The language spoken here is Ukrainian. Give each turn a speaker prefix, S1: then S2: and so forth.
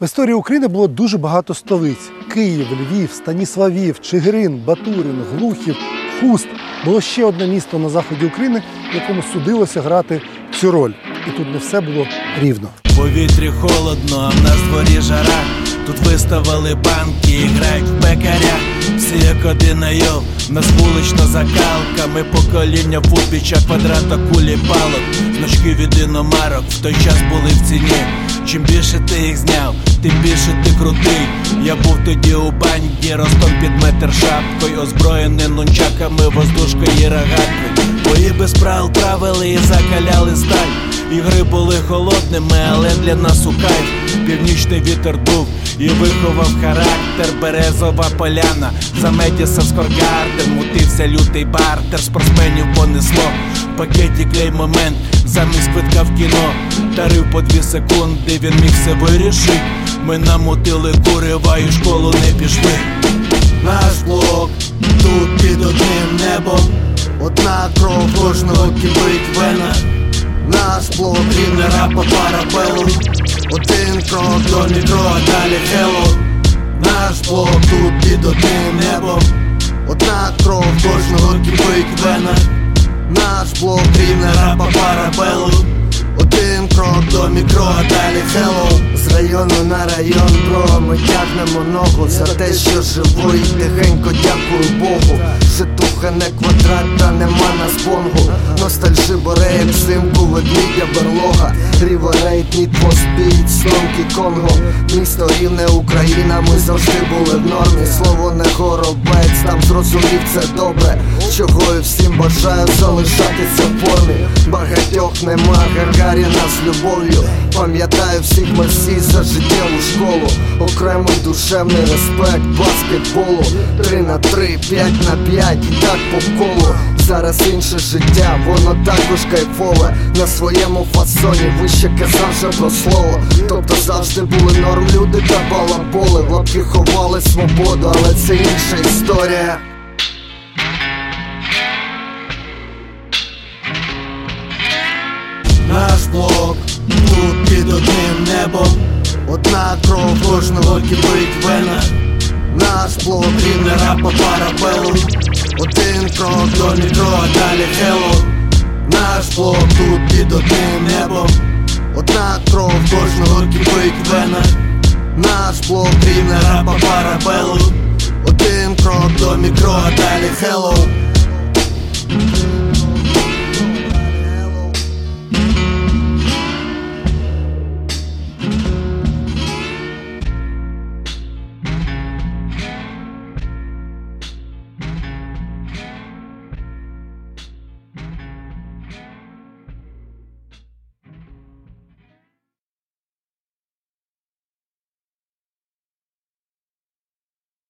S1: В історії України було дуже багато столиць: Київ, Львів, Станіславів, Чигирин, Батурин, Глухів, Хуст. Було ще одне місто на заході України, якому судилося грати цю роль. І тут не все було рівно.
S2: В повітрі холодно, а в нас дворі жара. Тут виставили банки грають в пекаря. Айов, нас вулична закалка. Ми покоління футбіча, квадрата, кулі палок. Значки від іномарок в той час були в ціні. Чим більше ти їх зняв, тим більше ти крутий. Я був тоді у банді, ростом під метр шапкою, озброєний нунчаками, воздушкою і рогаткою. Бої без правил правили і закаляли сталь. Ігри були холодними, але для нас у кайф Північний вітер дув і виховав характер Березова поляна, за Медіса Скоргарден Мутився лютий бартер, спортсменів понесло. Пакеті клей момент, замість квитка в кіно. Тарив по дві секунди, він міг все вирішить Ми намутили курива і школу не пішли. Наш блок тут під одним небом. Одна кров кожного кипить вена наш блок рівне рапа парабелу. Один крок до нітро, а далі хело. Наш блок тут під одним небом. Одна кров кожного кипить вена Наш блок рівне рапа парабелу крок а далі хело
S3: З району на район, бро, ми тягнемо ногу за те, що живу і тихенько дякую Богу. Житуха не квадрат, та нема на спонгу. Ностальжи боре, як взимку, ведмідя берлога. Ріверейт, Need for Speed, Сномки Конго. Місто рівне Україна, ми завжди були в нормі. Слово не горобець, там зрозумів це добре. Чого і всім бажаю залишатися в формі. Багатьох нема, Гагаріна з любов'ю. Пам'ятаю всіх ми всі за життєву школу. Окремий душевний респект баскетболу. Три на три, п'ять на п'ять і так по колу. Зараз інше життя, воно також кайфове На своєму фасоні вище казав вже про слово Тобто завжди були норм люди та балаболи лапки ховали свободу, але це інша історія
S2: тут під одним небом Одна кров кожного кипить вена. Наш блок рівне рапа парабелу. Один крок до метро, а далі хело. Наш блок тут під одним небом. Одна кров кожного кипить вена. Наш блок рівне рапа парабелу. Один крок до мікро, а далі хело